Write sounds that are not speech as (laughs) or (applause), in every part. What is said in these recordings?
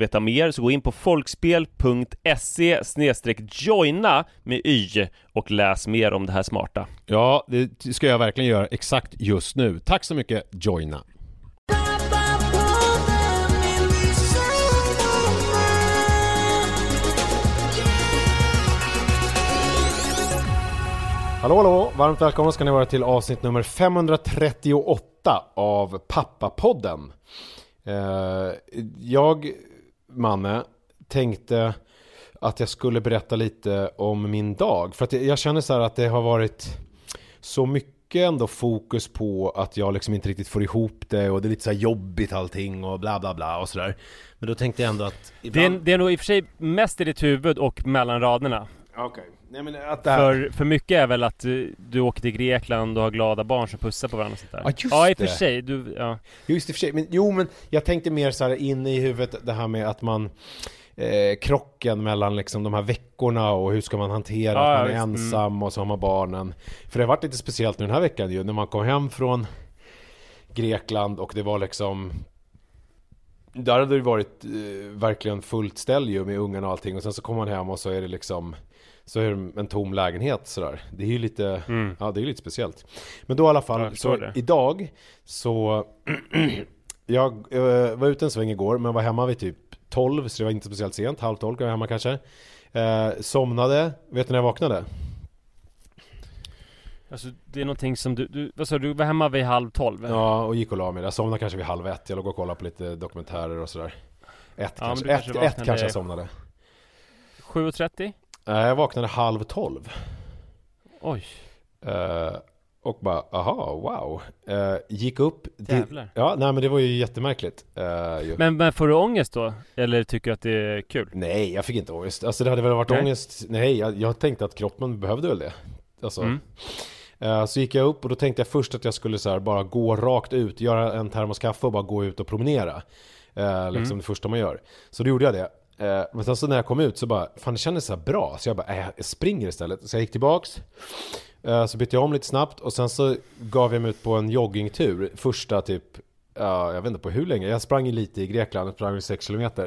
veta mer så gå in på folkspel.se joina med y och läs mer om det här smarta. Ja, det ska jag verkligen göra exakt just nu. Tack så mycket Joina! Hallå hallå! Varmt välkomna ska ni vara till avsnitt nummer 538 av Pappapodden. Eh, jag, Manne, tänkte att jag skulle berätta lite om min dag. För att jag känner så här att det har varit så mycket ändå fokus på att jag liksom inte riktigt får ihop det och det är lite så här jobbigt allting och bla bla bla och sådär. Men då tänkte jag ändå att Det är, det är nog i och för sig mest i ditt huvud och mellan raderna. Okej. Nej, men att det här... För, för mycket är väl att du, du åker till Grekland och har glada barn som pussar på varandra och sånt där. Ja, just Ja i och för sig, du, ja. Just i och för sig, men jo men jag tänkte mer så här in i huvudet det här med att man eh, krocken mellan liksom de här veckorna och hur ska man hantera Ja, att man är ja, visst. ensam och så har man barnen. För det har varit lite speciellt nu den här veckan ju, när man kom hem från Grekland och det var liksom där hade det varit eh, verkligen fullt ställ ju med ungarna och allting. Och sen så kommer man hem och så är det liksom så är det en tom lägenhet sådär. Det är ju lite, Mm. ja det är lite speciellt. Men då i alla fall, så det. idag så (clears throat) Jag eh, var ute en sväng igår men var hemma vid typ 12 så det var inte speciellt sent, halv 12 var jag hemma kanske. Eh, somnade, vet du när jag vaknade? Alltså det är någonting som du, du vad sa du, du var hemma vid halv tolv? Ja, och gick och la mig. Jag somnade kanske vid halv ett. Jag låg och kollade på lite dokumentärer och sådär. Ett Ja, kanske. du kanske ett, ett kanske jag somnade. 7.30? Eh, jag vaknade halv tolv. Oj, Eh, och bara, aha, wow. Eh, gick upp. Det, jävlar ja, nej men det var ju jättemärkligt. Ju. men, men får du ångest då? Eller tycker du att det är kul? Nej, jag fick inte ångest. Alltså det hade väl varit Nej. ångest. Nej, jag, jag tänkte att kroppen behövde väl det. Alltså. Mm. Eh, Så gick jag upp och då tänkte jag först att jag skulle så här bara gå rakt ut, göra en termos kaffe och bara gå ut och promenera. Eh, liksom Mm. det första man gör. Så då gjorde jag det. Eh, Men sen så när jag kom ut så bara, fan det kändes så bra. Så jag bara, äh, jag springer istället. Så jag gick tillbaks. eh, Så bytte jag om lite snabbt och sen så gav jag mig ut på en joggingtur. Första typ, ja, jag vet inte på hur länge. Jag sprang lite i Grekland, jag sprang 6 kilometer.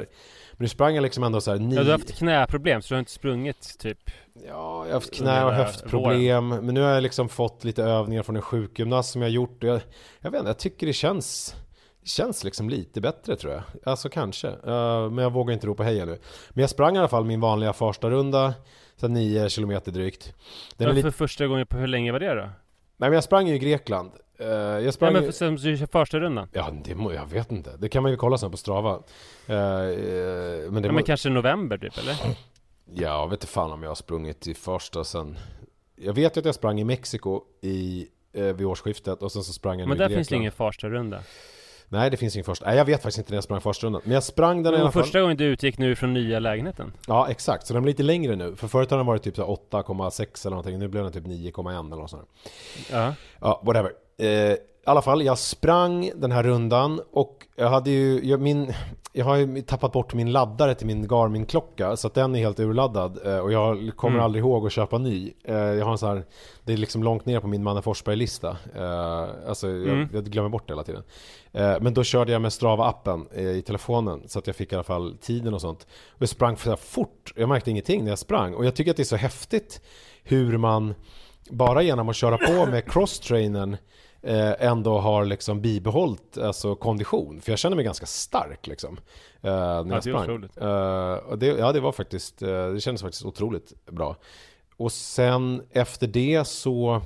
Men nu sprang jag liksom ändå så här nio... Ja, du har haft knäproblem så du har inte sprungit typ Ja, jag har haft knä och höftproblem Men nu har jag liksom fått lite övningar från en sjukgymnast som jag gjort jag, jag vet inte, jag tycker det känns känns liksom lite bättre tror jag Alltså kanske, Eh, men jag vågar inte ropa hej nu Men jag sprang i alla fall min vanliga Farsta-runda Så 9 kilometer drygt Den ja, lite, För första gången på hur länge var det då? Nej men jag sprang ju i Grekland Eh, Jag Ja, sprang men ju- för, du kör första rundan? Ja, det må, jag vet inte. Det kan man ju kolla sen på Strava. Eh, men det Ja, må, men kanske november typ eller? Ja, jag vet inte fan om jag har sprungit i första sen. Jag vet ju att jag sprang i Mexiko i, eh, vid årsskiftet och sen så sprang jag Men nu i där finns det Grekland. ingen första runda Nej, det finns ingen första. Nej, jag vet faktiskt inte när jag sprang första rundan. Men jag sprang den i alla Och fall. första gången du utgick nu från nya lägenheten? Ja, exakt. Så den blir lite längre nu. För förut har den varit typ så här 8,6 eller någonting. Nu blev den typ 9,1 eller något sånt där. Ja Ja, whatever. Eh, I alla fall, jag sprang den här rundan och jag hade ju, jag, min, jag har ju tappat bort min laddare till min Garmin-klocka så att den är helt urladdad eh, och jag kommer Mm. aldrig ihåg att köpa ny. Eh, jag har en sån här, det är liksom långt ner på min Manne Forsberg-lista. Alltså jag, Mm. jag glömmer bort det hela tiden. Men då körde jag med Strava-appen i telefonen så att jag fick i alla fall tiden och sånt. Och jag sprang för så fort, jag märkte ingenting när jag sprang och jag tycker att det är så häftigt hur man bara genom att köra på (laughs) med crosstrainern eh, ändå har liksom bibehållit alltså, kondition. För jag känner mig ganska stark liksom. Eh, när Ja, jag sprang. Eh, och det, ja, det var faktiskt, eh, det kändes faktiskt otroligt bra. Och sen efter det så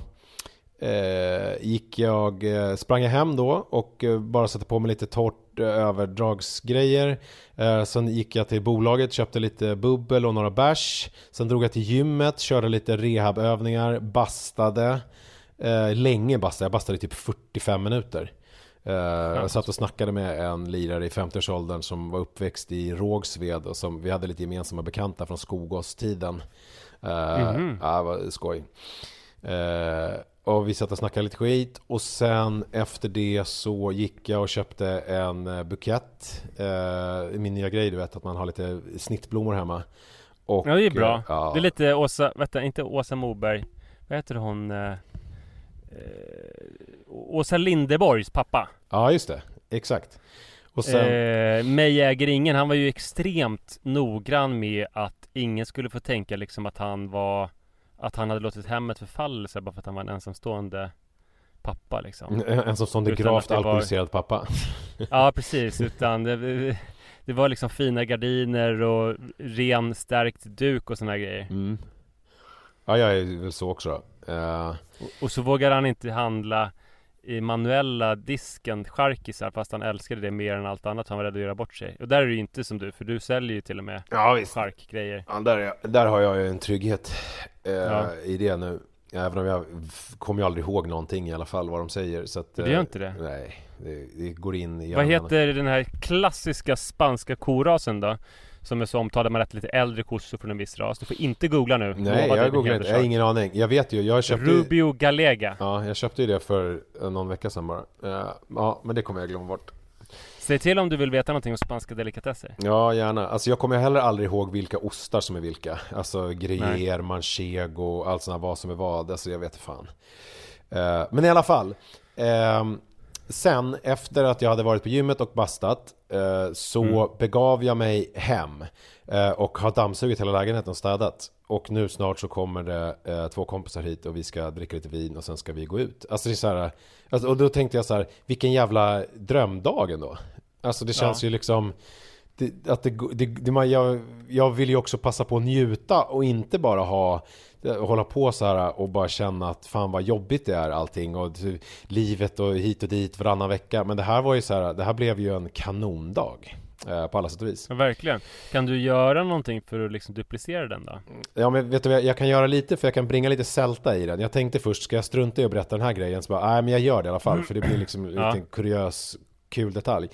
eh, gick jag, eh, sprang jag hem då och eh, bara satte på mig lite torrt eh, överdragsgrejer. Eh, sen gick jag till bolaget, köpte lite bubbel och några bärs. Sen drog jag till gymmet, körde lite rehabövningar, bastade. Eh, länge bastade, jag bastade i typ 45 minuter. Jag satt och snackade med en lirare i 50-årsåldern som var uppväxt i Rågsved och som vi hade lite gemensamma bekanta från Skogås-tiden. Eh, Mhm. Ja, det var skoj. Och vi satt och snackade lite skit och sen efter det så gick jag och köpte en eh, bukett. Eh, min nya grej du vet att man har lite snittblommor hemma. Och, Ja det är bra eh, ja. Det är lite Åsa, vänta inte Åsa Moberg Vad heter hon? Eh, eh, Åsa Lindeborgs pappa Ja just det, exakt. Och sen, eh, Mig äger ingen, han var ju extremt noggrann med att ingen skulle få tänka liksom att han var Att han hade låtit hemmet förfalla sig bara för att han var en ensamstående pappa liksom en som stående Utan gravt var- alkoholiserad pappa. (laughs) Ja precis, utan det, det var liksom fina gardiner och ren stärkt duk och här grejer Mm. Ja, jag är väl så också. Eh, och, och så vågar han inte handla i manuella disken charkisar fast han älskade det mer än allt annat Han var rädd att göra bort sig Och där är det ju inte som du, för du säljer ju till och med ja visst. charkgrejer Ja, där, är där har jag ju en trygghet eh, Ja. i det nu. Även om jag kommer ju aldrig ihåg någonting i alla fall vad de säger. Så att, Du gör eh, inte det? Nej, det, det går in i Vad hjärnan. heter den här klassiska spanska korasen då? Som är så omtalade, man äter lite äldre kossor från en viss ras. Du får inte googla nu. Nej, det, jag googlar inte, jag har ingen aning. Jag vet ju, jag köpte Rubio Gallega. Ja, jag köpte ju det för eh, någon vecka sedan bara. Eh, Ja, men det kommer jag glömma bort. Säg till om du vill veta någonting om spanska delikatesser. Ja, gärna. Alltså jag kommer heller aldrig ihåg vilka ostar som är vilka. Alltså gruyère, manchego, allt sånt här, vad som är vad. Alltså jag vet fan. Eh, Men i alla fall. ehm, Sen efter att jag hade varit på gymmet och bastat eh, så begav jag mig hem eh, och har dammsugit hela lägenheten och städat. Och nu snart så kommer det eh, två kompisar hit och vi ska dricka lite vin och sen ska vi gå ut. Alltså det är så här, alltså, och då tänkte jag så här, vilken jävla drömdag ändå. Alltså det känns Ja. ju liksom det, att det, det, det, man, jag, jag vill ju också passa på att njuta och inte bara ha hålla på så här och bara känna att fan vad jobbigt det är allting och livet och hit och dit varannan vecka. Men det här var ju så här, det här blev ju en kanondag eh, på alla sätt och vis. Ja, verkligen. Kan du göra någonting för att liksom duplicera den då? Ja men vet du jag kan göra lite för jag kan bringa lite sälta i den. Jag tänkte först, ska jag strunta i att berätta den här grejen? Så bara, nej men jag gör det i alla fall för det blir liksom en (clears throat) Ja. liten kuriös, kul detalj.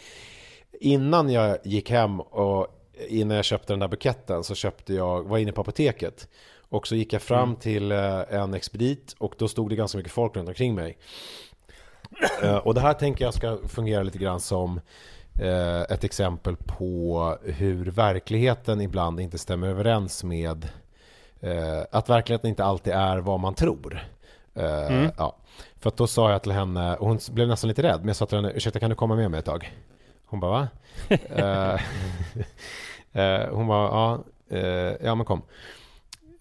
Innan jag gick hem och innan jag köpte den där buketten så köpte jag, var inne på apoteket. Och så gick jag fram till eh, en expedit och då stod det ganska mycket folk runt omkring mig. Eh, Och det här tänker jag ska fungera lite grann som eh, ett exempel på hur verkligheten ibland inte stämmer överens med att verkligheten inte alltid är vad man tror. Eh, ja. För att då sa jag till henne, och hon blev nästan lite rädd, men jag sa till henne, ursäkta kan du komma med mig ett tag? Hon bara, va? (laughs) Eh, eh, hon bara, ja, eh, ja men kom.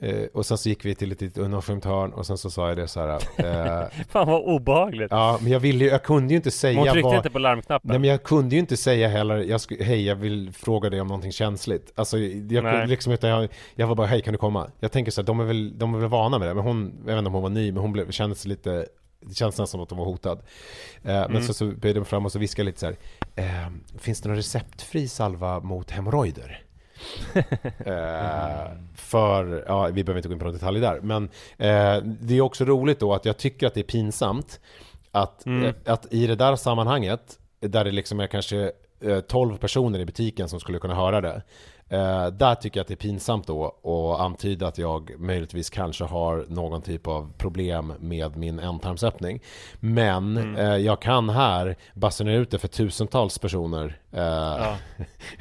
Eh, och sen så gick vi till ett litet undanskymmt hörn och sen så sa jag det så här. Eh, (laughs) Fan vad obehagligt. ja, men jag ville ju, jag kunde ju inte säga Hon tryckte vad... inte på larmknappen. Nej men jag kunde ju inte säga heller, jag sk- hej jag vill fråga dig om någonting känsligt. Alltså jag kunde Nej. liksom utan jag, jag var bara hej kan du komma? Jag tänker så här, de är väl, de är väl vana med det, men hon, jag vet inte om hon var ny, men hon blev, kände sig lite det känns nästan som att de var hotad. Eh, Men så, så böjde de fram och så viskade lite så här. Eh, finns det någon receptfri salva mot hemorrojder? (laughs) eh, för, ja vi behöver inte gå in på några detaljer där. Men eh, det är också roligt då att jag tycker att det är pinsamt att, eh, att i det där sammanhanget, där det liksom är kanske eh, 12 personer i butiken som skulle kunna höra det. Eh, där tycker jag att det är pinsamt då att antyda att jag möjligtvis kanske har någon typ av problem med min ändtarmsöppning. Men eh, jag kan här basunera ut det för tusentals personer eh,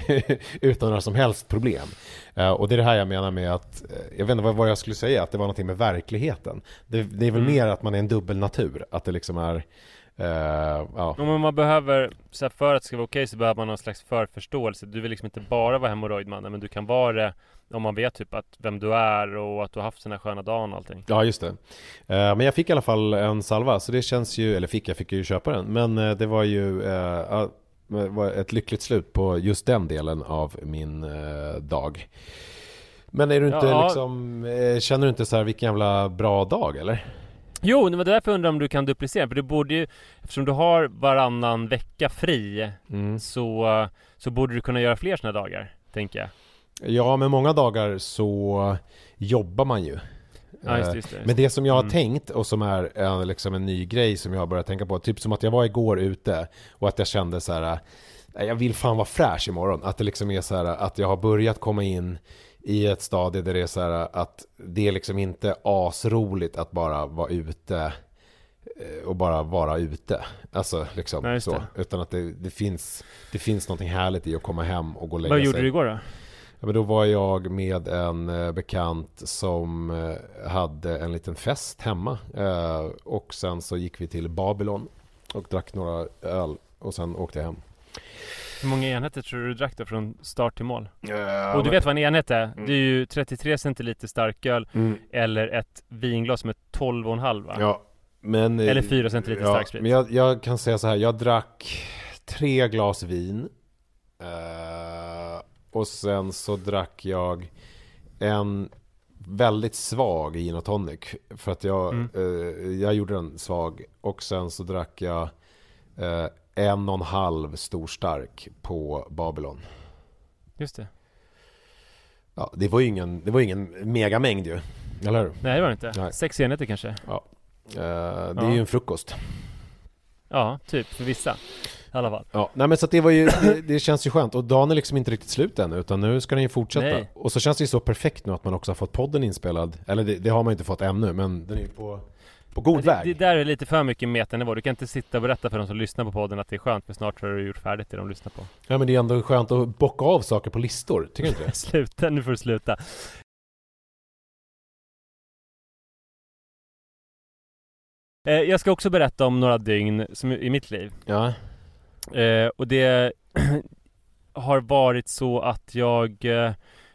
(laughs) utan några som helst problem. Eh, och det är det här jag menar med att, eh, jag vet inte vad, vad jag skulle säga, att det var någonting med verkligheten. Det, det är väl mer att man är en dubbel natur, att det liksom är eh, ja. Om man behöver, så här, för att det ska vara okej så behöver man någon slags förförståelse. Du vill liksom inte bara vara hemorrojdmannen men du kan vara det om man vet typ att vem du är och att du har haft sina sköna dagar och allting. Ja, just det. Eh, Men jag fick i alla fall en salva, så det känns ju, eller fick, jag fick ju köpa den. Men eh, det var ju ja, var ett lyckligt slut på just den delen av min dag. Men är du inte Ja. liksom, känner du inte så här vilken jävla bra dag eller? Jo, det var därför jag undrar om du kan duplicera. För du borde ju, eftersom du har varannan vecka fri Mm. så, så borde du kunna göra fler sådana dagar, tänker jag. Ja, men många dagar så jobbar man ju. Ja, just Eh, just just Men det som jag har Mm. tänkt och som är eh, liksom en ny grej som jag har börjat tänka på, typ som att jag var igår ute och att jag kände så här, "Nej, jag vill fan vara fräsch imorgon. Att det liksom är så här att jag har börjat komma in i ett stadie där det är så här att det är liksom inte asroligt att bara vara ute eh, och bara vara ute. Alltså liksom Nej, så. Utan att det, det, finns, det finns någonting härligt i att komma hem och gå och lägga Vad sig. gjorde du igår då? Ja, men då var jag med en eh, bekant som eh, hade en liten fest hemma. Och sen så gick vi till Babylon och drack några öl. Och sen åkte jag hem. Hur många enheter tror du du drack då från start till mål? Ja, och du men- vet vad en enhet är? Det är ju 33 centiliter starköl Mm, eller ett vinglas med 12,5 va? ja, men... eh, Eller 4 centiliter starksprit. Men jag, jag kan säga så här, jag drack tre glas vin. Eh, och sen så drack jag en väldigt svag gin och tonic. För att jag, Mm. eh, jag gjorde den svag. Och sen så drack jag eh, en och en halv stor stark på Babylon. Just det. Ja, det var ju ingen, det var ingen megamängd ju. Eller hur? Nej det var det inte. Nej. Sex enheter kanske? Eh, det är Ja. ju en frukost. Ja, typ för vissa. alla fall. Ja, nej men så att det var ju, det, det känns ju skönt och dagen är liksom inte riktigt slut ännu utan nu ska den ju fortsätta. Nej. Och så känns det ju så perfekt nu att man också har fått podden inspelad. Eller det, det har man ju inte fått ännu men den är ju på, på god det, väg. det där är lite för mycket metanivå. Du kan inte sitta och berätta för de som lyssnar på podden att det är skönt för snart har du gjort färdigt det de lyssnar på. Ja men det är ändå skönt att bocka av saker på listor, tycker du inte det? (laughs) sluta, nu får du sluta. Eh, Jag ska också berätta om några dygn som i mitt liv. Ja. Eh, och det (clears throat) har varit så att jag eh,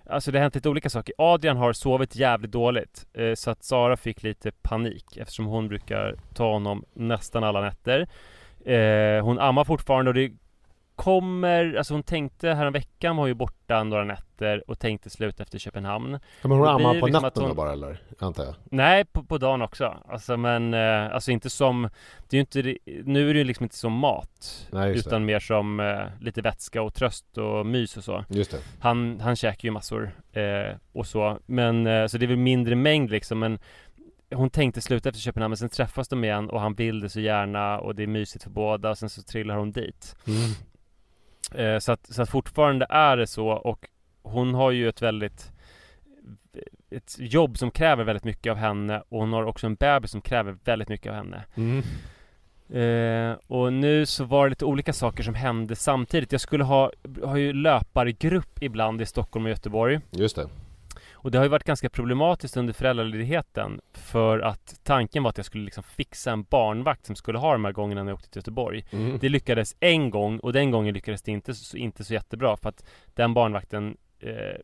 Alltså det har hänt lite olika saker. Adrian har sovit jävligt dåligt eh, Så att Sara fick lite panik Eftersom hon brukar ta honom nästan alla nätter eh, Hon ammar fortfarande och det kommer Alltså hon tänkte häromveckan var ju borta några nätter och tänkte sluta efter Köpenhamn men hon Det blir på liksom natten att hon- bara eller? Antar jag. Nej, på, på dagen också. Alltså men, eh, alltså inte som Det är ju inte, nu är det ju liksom inte som mat Nej, Utan mer som eh, lite vätska och tröst och mys och så det. Just det. Han, han käkar ju massor eh, och så Men, eh, så det är väl mindre mängd liksom men Hon tänkte sluta efter Köpenhamn men sen träffas de igen och han vill det så gärna och det är mysigt för båda och sen så trillar hon dit Mm. Eh, så, att, så att fortfarande är det så och hon har ju ett väldigt ett jobb som kräver väldigt mycket av henne och hon har också en bebis som kräver väldigt mycket av henne. Mm. Eh, och nu så var det lite olika saker som hände samtidigt. Jag skulle ha, har ju löpargrupp ibland i Stockholm och Göteborg. Just det. Och det har ju varit ganska problematiskt under föräldraledigheten för att tanken var att jag skulle liksom fixa en barnvakt som skulle ha de här gångerna när jag åkte till Göteborg. Mm. Det lyckades en gång och den gången lyckades det inte så, inte så jättebra för att den barnvakten eh,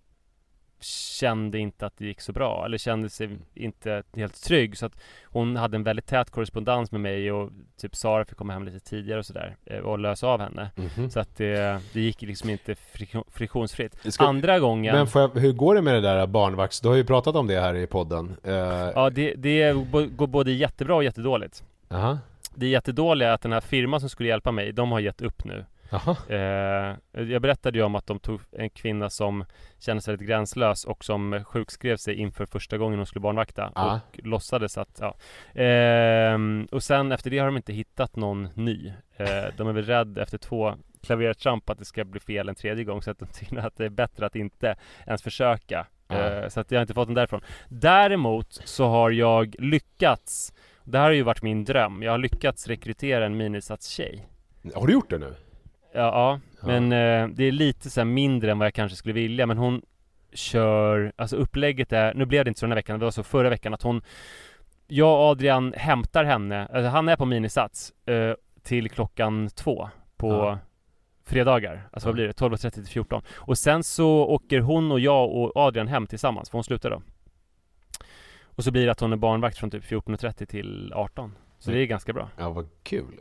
kände inte att det gick så bra eller kände sig inte helt trygg så att hon hade en väldigt tät korrespondens med mig och typ Sara fick komma hem lite tidigare och sådär eh, och lösa av henne. Mhm. Så att det, det gick liksom inte friktion, friktionsfritt. Ska- Andra gången Men får jag, hur går det med det där barnvakt? Du har ju pratat om det här i podden. Uh, Ja det, det går både jättebra och jättedåligt. Aha. Det är jättedåliga att den här firman som skulle hjälpa mig, de har gett upp nu. Eh, jag berättade ju om att de tog en kvinna som kände sig lite gränslös och som sjukskrev sig inför första gången hon skulle barnvakta Ja. och låtsades att, ja. Ehm, och sen efter det har de inte hittat någon ny. Eh, de är väl rädda efter två klavertramp att det ska bli fel en tredje gång så att de tycker att det är bättre att inte ens försöka. Ja. Eh, så att jag har inte fått den därifrån. Däremot så har jag lyckats det här har ju varit min dröm. Jag har lyckats rekrytera en minisats-tjej. Har du gjort det nu? Ja, ja. Men eh, det är lite så här mindre än vad jag kanske skulle vilja men hon kör, alltså upplägget är, nu blev det inte så den här veckan, det var så förra veckan att hon Jag och Adrian hämtar henne, alltså han är på minisats eh, till klockan två på Ja. fredagar, alltså vad blir det? 12.30 till 14 Och sen så åker hon och jag och Adrian hem tillsammans, för hon slutar då Och så blir det att hon är barnvakt från typ 14.30 till 18 Så Mm. det är ganska bra Ja, vad kul.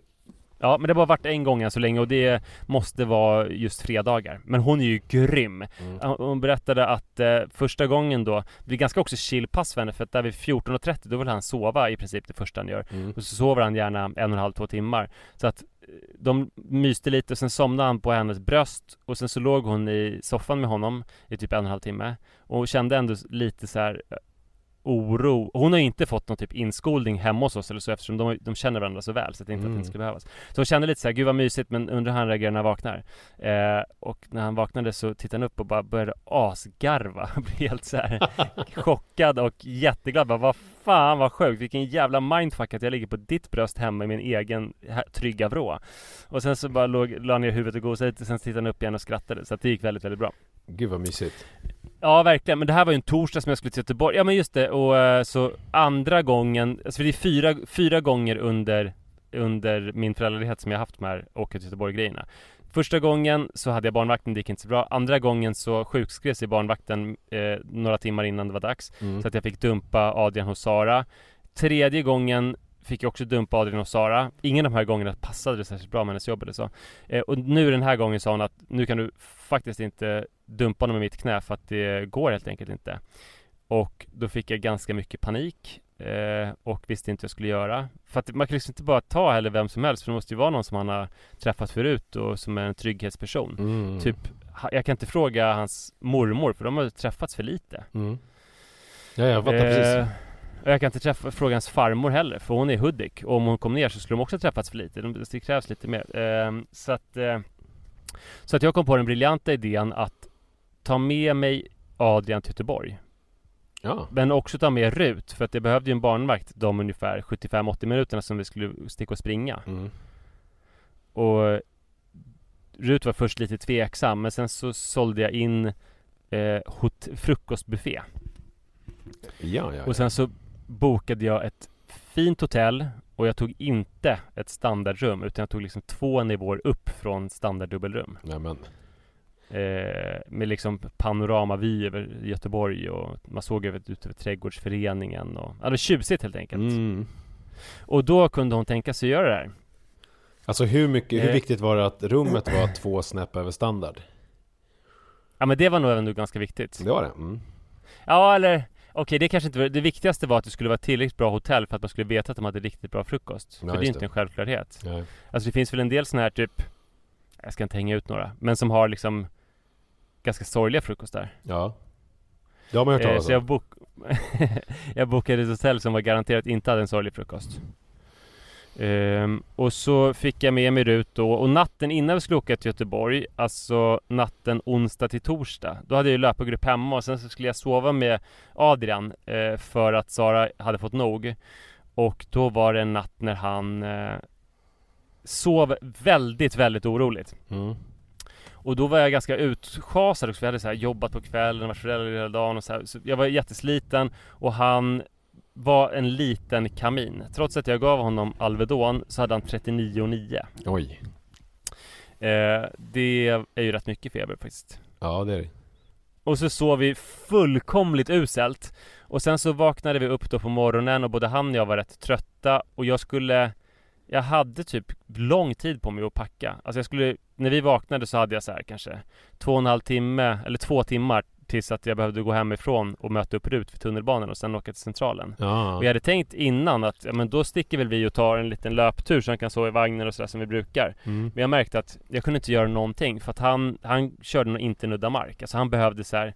Ja, men det har bara varit en gång än så länge och det måste vara just fredagar. Men hon är ju grym. Mm. Hon- berättade att eh, första gången då, det blir ganska också chillpass för henne för att där vid 14.30 då vill han sova i princip det första han gör. Mm. Och så sover han gärna en och en halv, två timmar. Så att eh, de myste lite och sen somnade han på hennes bröst och sen så låg hon i soffan med honom i typ en och en halv timme. Och kände ändå lite så här oro. Hon har inte fått någon typ inskolning hemma hos oss eller så eftersom de, de känner varandra så väl så att det inte att det Mm. inte skulle behövas. Så hon kände lite så här, gud vad mysigt men undrar hur han reagerar när han vaknar. Eh, och när han vaknade så tittade han upp och bara började asgarva. (laughs) Blev helt så här (laughs) chockad och jätteglad. Bara, vad fan vad sjukt, vilken jävla mindfuck att jag ligger på ditt bröst hemma i min egen trygga vrå. Och sen så bara låg, la han ner huvudet och gosade lite, sen tittade han upp igen och skrattade. Så att det gick väldigt, väldigt bra. Gud vad mysigt. Ja verkligen, men det här var ju en torsdag som jag skulle till Göteborg. Ja men just det, och eh, så andra gången, alltså det är fyra, fyra gånger under Under min föräldraledighet som jag haft med här åka till Göteborg grejerna Första gången så hade jag barnvakten, det gick inte så bra. Andra gången så sjukskrev sig barnvakten eh, några timmar innan det var dags Mm. Så att jag fick dumpa Adrian hos Sara. Tredje gången fick jag också dumpa Adrian hos Sara Ingen av de här gångerna passade det särskilt bra med hennes jobb eller så eh, Och nu den här gången sa hon att nu kan du faktiskt inte dumpa honom i mitt knä för att det går helt enkelt inte Och då fick jag ganska mycket panik eh, Och visste inte vad jag skulle göra För att man kan liksom inte bara ta heller vem som helst För det måste ju vara någon som han har träffat förut och som är en trygghetsperson Mm. Typ, jag kan inte fråga hans mormor för de har träffats för lite Mm. Ja, jag fattar precis. Och jag kan inte träffa, fråga hans farmor heller, för hon är Hudik. Och om hon kom ner så skulle de också träffats för lite. Det krävs lite mer. Eh, så att eh, Så att jag kom på den briljanta idén att ta med mig Adrian till Göteborg. Ja. Men också ta med Rut, för att det behövde ju en barnvakt de ungefär 75-80 minuterna som vi skulle sticka och springa. Mm. Och Rut var först lite tveksam, men sen så sålde jag in eh, hot- frukostbuffé. Ja, ja, Och sen så bokade jag ett fint hotell och jag tog inte ett standardrum utan jag tog liksom två nivåer upp från standarddubbelrum. Nej, men. Eh, med liksom panoramavy över Göteborg och man såg över, ut över trädgårdsföreningen och ja, det var tjusigt helt enkelt. Mm. Och då kunde hon tänka sig göra det här. Alltså hur mycket, hur Eh. viktigt var det att rummet var två snäpp över standard? Ja men det var nog ändå ganska viktigt. Det var det? Mm. Ja eller Okej det kanske inte var, det viktigaste var att det skulle vara tillräckligt bra hotell för att man skulle veta att de hade riktigt bra frukost. Ja, för det är inte det. en självklarhet. Nej. Alltså det finns väl en del sådana här typ Jag ska inte hänga ut några, men som har liksom Ganska sorgliga frukostar. Ja. Det har man hört Eh, talas så jag, om. bok (laughs) jag bokade ett hotell som var garanterat inte hade en sorglig frukost. Ehm, och så fick jag med mig Rut då, och natten innan vi skulle åka till Göteborg, alltså natten onsdag till torsdag, då hade jag ju löpargrupp hemma och sen så skulle jag sova med Adrian eh, för att Sara hade fått nog. Och då var det en natt när han eh, sov väldigt, väldigt oroligt. Mm. Och då var jag ganska utschasad också, för jag hade så här jobbat på kvällen, varit föräldraledig hela dagen och så, här. så Jag var jättesliten och han var en liten kamin. Trots att jag gav honom Alvedon så hade han 39,9. Oj. Eh, det är ju rätt mycket feber faktiskt. Ja, det är det. Och så sov vi fullkomligt uselt. Och sen så vaknade vi upp då på morgonen och både han och jag var rätt trötta och jag skulle Jag hade typ lång tid på mig att packa. Alltså jag skulle När vi vaknade så hade jag så här kanske Två och en halv timme eller två timmar Tills att jag behövde gå hemifrån och möta upp Rut vid tunnelbanan och sen åka till centralen. Ja. Och jag hade tänkt innan att ja, men då sticker väl vi och tar en liten löptur så han kan sova i vagnen och sådär som vi brukar. Mm. Men jag märkte att jag kunde inte göra någonting för att han, han körde nog inte nudda mark. Alltså han behövde så här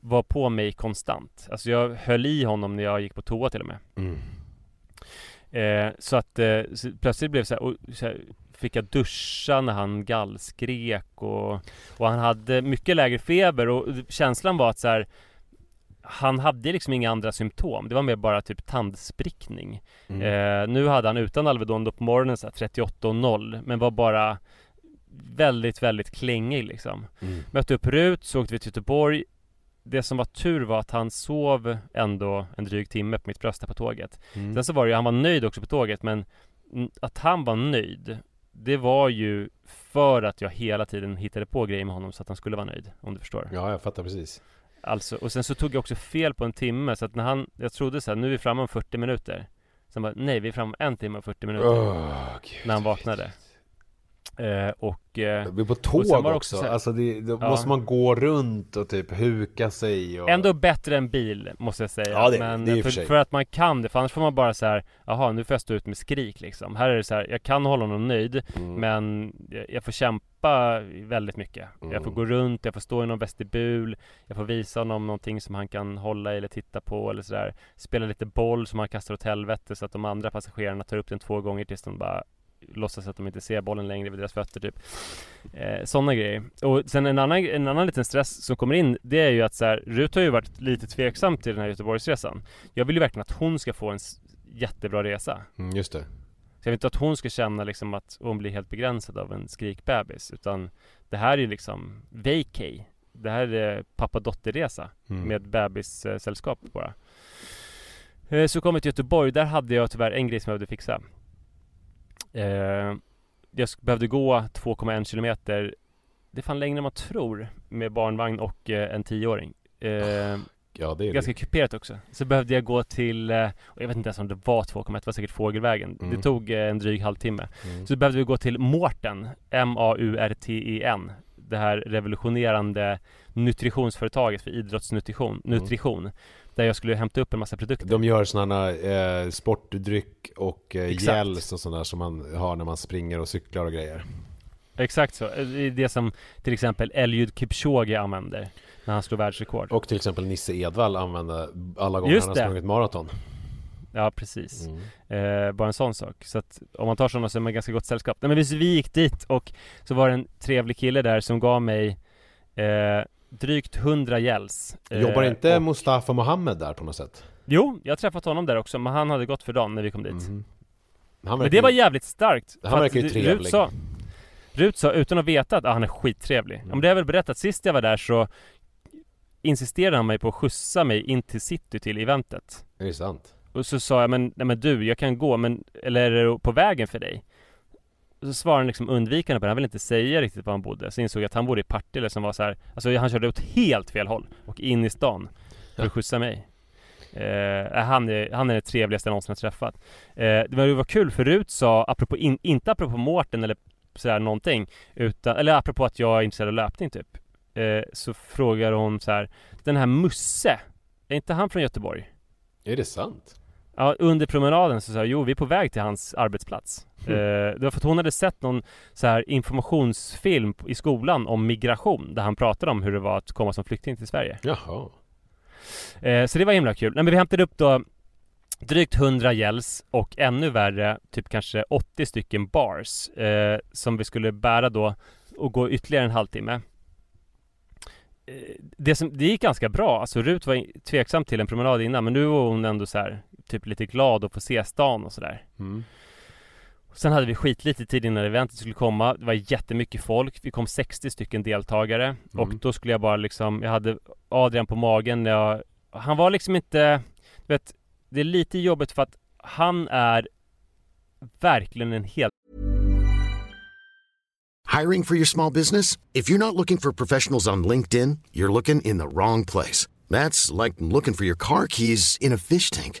vara på mig konstant. Alltså jag höll i honom när jag gick på toa till och med. Mm. Eh, så att eh, så plötsligt blev det så här, och, så här, fick jag duscha när han gallskrek och, och han hade mycket lägre feber och känslan var att så här, han hade liksom inga andra symptom. Det var mer bara typ tandsprickning. Mm. Eh, nu hade han utan Alvedon då på morgonen så här 38 och 0 men var bara väldigt, väldigt klängig liksom. Mm. Mötte upp Rut, så åkte vi till Göteborg. Det som var tur var att han sov ändå en dryg timme på mitt bröst här på tåget. Mm. Sen så var det ju, han var nöjd också på tåget men att han var nöjd Det var ju för att jag hela tiden hittade på grejer med honom så att han skulle vara nöjd Om du förstår Ja, jag fattar precis. Alltså, och sen så tog jag också fel på en timme så att när han Jag trodde så här, nu är vi framme om 40 minuter Sen bara, nej vi är framme om en timme och 40 minuter Åh, gud. När han vaknade eh, Och eh, Vi är på tåg också, också så här- alltså det, då Ja. måste man gå runt och typ huka sig och... Ändå bättre än bil, måste jag säga. Ja, det- men det är för, för för att man kan det, för annars får man bara så här, jaha, nu får jag stå ut med skrik liksom. Här är det så här, jag kan hålla honom nöjd, Mm. men jag, får kämpa väldigt mycket. Jag får Mm. gå runt, jag får stå i någon vestibul, jag får visa honom någonting som han kan hålla i eller titta på eller sådär. Spela lite boll som han kastar åt helvete så att de andra passagerarna tar upp den två gånger tills de bara låtsas att de inte ser bollen längre vid deras fötter typ. Eh, Sådana grejer. Och sen en annan, en annan liten stress som kommer in, det är ju att så här, Rut har ju varit lite tveksam till den här Göteborgsresan. Jag vill ju verkligen att hon ska få en jättebra resa. Mm, just det. Så jag vill inte att hon ska känna liksom att hon blir helt begränsad av en skrikbebis. Utan det här är ju liksom vacay. Det här är pappa-dotter-resa Mm. med bebissällskap bara. Eh, Så kom vi till Göteborg, där hade jag tyvärr en grej som jag behövde fixa. Eh, Jag behövde gå 2,1 kilometer Det är fan längre än man tror med barnvagn och eh, en tioåring. Eh, Ja, det är ganska kuperat också. Så behövde jag gå till, eh, jag vet inte ens om det var 2,1, det var säkert Fågelvägen. Mm. Det tog eh, en dryg halvtimme. Mm. Så behövde vi gå till Mårten, M-A-U-R-T-E-N. Det här revolutionerande nutritionsföretaget för idrottsnutrition, Mm. nutrition. Där jag skulle hämta upp en massa produkter. De gör sådana eh, sportdryck och eh, Exakt. gels och sådana som man har när man springer och cyklar och grejer. Exakt så. Eh, Det är det som till exempel Eliud Kipchoge använder när han slår världsrekord. Och till exempel Nisse Edvall använde alla gånger Just han har sprungit maraton. Ja, precis. Mm. Eh, bara en sån sak. Så att om man tar sådana så är man ganska gott sällskap. Nej men vi, vi gick dit och så var det en trevlig kille där som gav mig eh, drygt 100 gälls. Eh, Jobbar inte och, Mustafa Mohammed där på något sätt? Jo, jag har träffat honom där också, men han hade gått för dagen när vi kom dit. Mhm. Han Men det var jävligt starkt. Han verkar ju Rut trevlig. sa, Rut sa, utan att veta att ah, han är skittrevlig. Ja, men det har jag väl berättat, sist jag var där så insisterade han mig på att skjutsa mig in till city till eventet. Är det sant? Och så sa jag, men, nej men du, jag kan gå, men, eller är det på vägen för dig? Så svarade han liksom undvikande på det, han ville inte säga riktigt var han bodde. Så insåg jag att han bodde i Partille som var så här, alltså han körde åt helt fel håll och in i stan för att skjutsa mig. Eh, han, är, han är det trevligaste jag någonsin har träffat. Eh, det var, det var kul för Rut sa, apropå in, inte apropå Mårten eller sådär någonting, utan, eller apropå att jag är intresserad av löpning typ. Eh, så frågar hon så här, den här Musse, är inte han från Göteborg? Är det sant? Ja, under promenaden så sa jag, jo vi är på väg till hans arbetsplats. (laughs) Eh, det var för att hon hade sett någon så här informationsfilm i skolan om migration, där han pratade om hur det var att komma som flykting till Sverige. Jaha. Eh, så det var himla kul. Nej, men vi hämtade upp då drygt 100 gälls och ännu värre, typ kanske 80 stycken bars eh, som vi skulle bära då och gå ytterligare en halvtimme. Det, som, det gick ganska bra, alltså Rut var tveksam till en promenad innan men nu var hon ändå så här, typ lite glad att få se stan och sådär. Mm. Sen hade vi skitlite tid innan eventet skulle komma. Det var jättemycket folk. Vi kom 60 stycken deltagare. Och Mm. då skulle jag bara liksom, jag hade Adrian på magen när jag, han var liksom inte, du vet, det är lite jobbigt för att han är verkligen en helt Hiring for your small business? If you're not looking for professionals on LinkedIn, you're looking in the wrong place. That's like looking for your car keys in a fish tank.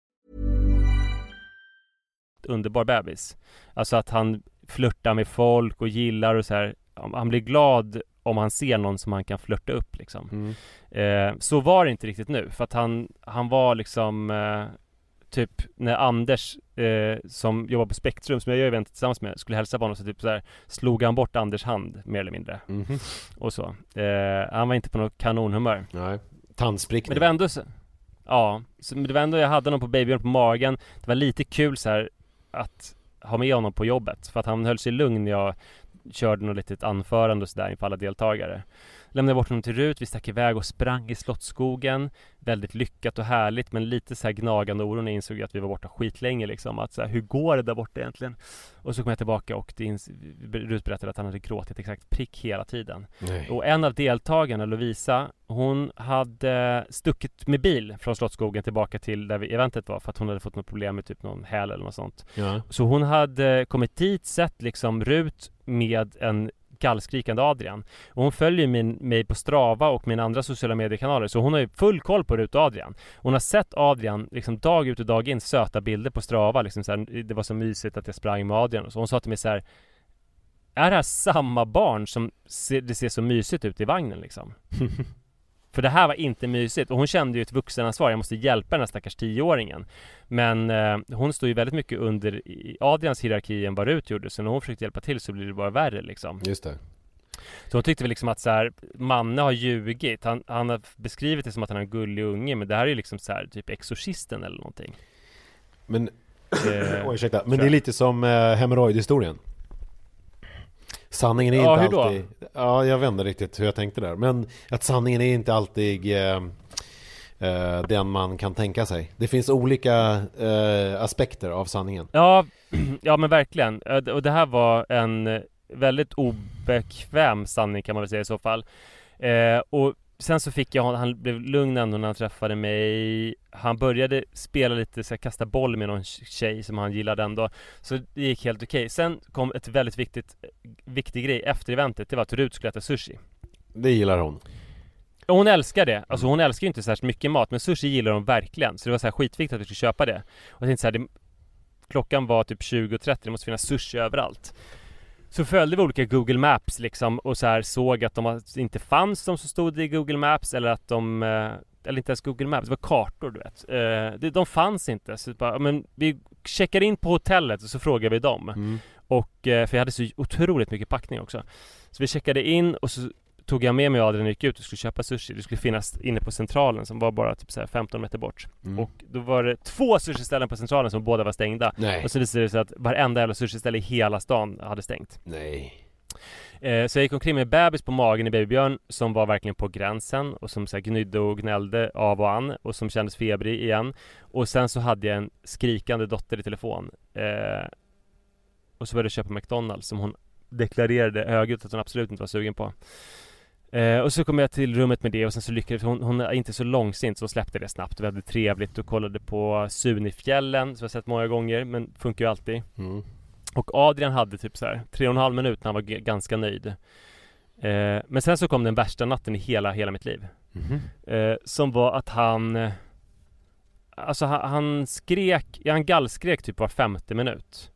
Underbar bebis. Alltså att han flörtar med folk och gillar och så här. Han blir glad om han ser någon som han kan flörta upp liksom. Mm. Eh, så var det inte riktigt nu för att han, han var liksom eh, Typ när Anders eh, som jobbar på Spektrum som jag gör eventet tillsammans med skulle hälsa på honom så typ så här slog han bort Anders hand mer eller mindre Mhm. och så. Eh, han var inte på något kanonhumör. Nej. Tandsprickning. Men det var ändå så, Ja, så, men det var ändå jag hade honom på babyn på magen Det var lite kul så här att ha med honom på jobbet. För att han höll sig lugn när jag körde något litet anförande och sådär inför alla deltagare. Lämnade bort honom till Rut, vi stack iväg och sprang i Slottsskogen Väldigt lyckat och härligt men lite så här gnagande oro när jag insåg att vi var borta skitlänge liksom att så här, hur går det där borta egentligen? Och så kom jag tillbaka och Rut berättade att han hade gråtit exakt prick hela tiden Nej. och en av deltagarna, Lovisa, hon hade stuckit med bil från Slottsskogen tillbaka till där vi eventet var för att hon hade fått något problem med typ någon häl eller något sånt. Ja. Så hon hade kommit dit, sett liksom Rut med en gallskrikande Adrian. Och hon följer min, mig på Strava och mina andra sociala mediekanaler så hon har ju full koll på Rut och Adrian. Hon har sett Adrian liksom dag ut och dag in söta bilder på Strava liksom så här, det var så mysigt att jag sprang med Adrian. Så hon sa till mig så här är det här samma barn som ser, det ser så mysigt ut i vagnen liksom? (laughs) För det här var inte mysigt och hon kände ju ett vuxenansvar, jag måste hjälpa den här stackars tioåringen Men eh, hon står ju väldigt mycket under Adrians hierarki än vad Rut gjorde Så när hon försökte hjälpa till så blir det bara värre liksom Just det. Så hon tyckte väl liksom att så här, Manne har ljugit han, han har beskrivit det som att han är en gullig unge Men det här är ju liksom så här, typ Exorcisten eller någonting Men, Eh, (clears throat) oj, ursäkta. Men det är lite som eh, hemorrojdhistorien. Sanningen är Ja, inte alltid... Ja, jag vet inte riktigt hur jag tänkte där. Men att sanningen är inte alltid eh, eh, den man kan tänka sig. Det finns olika eh, aspekter av sanningen. Ja, (clears throat) ja men verkligen. Och det här var en väldigt obekväm sanning kan man väl säga i så fall. Eh, och sen så fick jag han blev lugn ändå när han träffade mig. Han började spela lite så här, kasta boll med någon tjej som han gillade ändå. Så det gick helt okej. Sen kom ett väldigt viktigt, viktig grej efter eventet, det var att Rut skulle äta sushi. Det gillar hon. Hon älskar det, alltså hon älskar ju inte särskilt mycket mat men sushi gillar hon verkligen. Så det var så här skitviktigt att vi skulle köpa det. Och jag tänkte så här, det, Klockan var typ 20.30, det måste finnas sushi överallt Så följde vi olika Google Maps liksom och så här såg att de inte fanns de som stod i Google Maps eller att de eh, Eller inte ens Google Maps, det var kartor du vet. Eh, De fanns inte. Så bara, men vi checkar in på hotellet och så frågar vi dem. Mm. Och, eh, för jag hade så otroligt mycket packning också. Så vi checkade in och så tog jag med mig Adrian och gick ut och skulle köpa sushi. Det skulle finnas inne på Centralen som var bara typ så 15 meter bort. Mm. Och då var det två sushi-ställen på Centralen som båda var stängda. Nej. Och så visade det sig att varenda jävla sushi-ställe i hela stan hade stängt. Nej. Eh, så jag gick omkring med bebis på magen i Babybjörn som var verkligen på gränsen och som så här gnydde och gnällde av och an och som kändes febrig igen. Och sen så hade jag en skrikande dotter i telefon. Eh, och så började jag köpa McDonalds som hon deklarerade högljutt att hon absolut inte var sugen på. Eh, och så kom jag till rummet med det och sen så lyckades hon, hon är inte så långsint så hon släppte det snabbt. Vi hade trevligt och kollade på Sunifjällen som jag sett många gånger men funkar ju alltid. Mm. Och Adrian hade typ så här tre och en halv minut när han var ganska nöjd. Eh, men sen så kom den värsta natten i hela, hela mitt liv. Mm. Eh, som var att han Alltså han, han skrek, ja, han gallskrek typ var femte minut.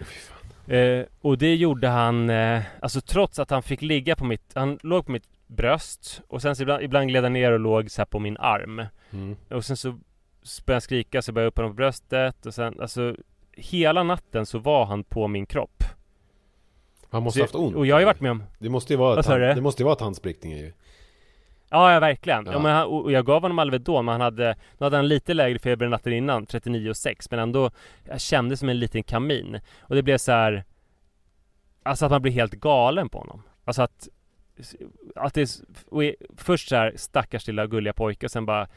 Oh. Eh, och det gjorde han, eh, alltså trots att han fick ligga på mitt, han låg på mitt bröst och sen så ibland, ibland gled han ner och låg så på min arm. Mm. Och sen så började han skrika så började jag upp honom på bröstet och sen, alltså hela natten så var han på min kropp. Han måste Så- haft ont Och jag har ju varit med om Det måste ju vara Vad hand, du? det måste ju vara ett handsprickning ju Ja, ja verkligen. Ja. Ja. men han, och jag gav honom Alvedon men han hade, nu hade han lite lägre feber än natten innan, 39,6 men ändå, jag kände som en liten kamin. Och det blev så här. Alltså att man blir helt galen på honom. Alltså att, att det är- först så här stackars lilla gulliga pojke och sen bara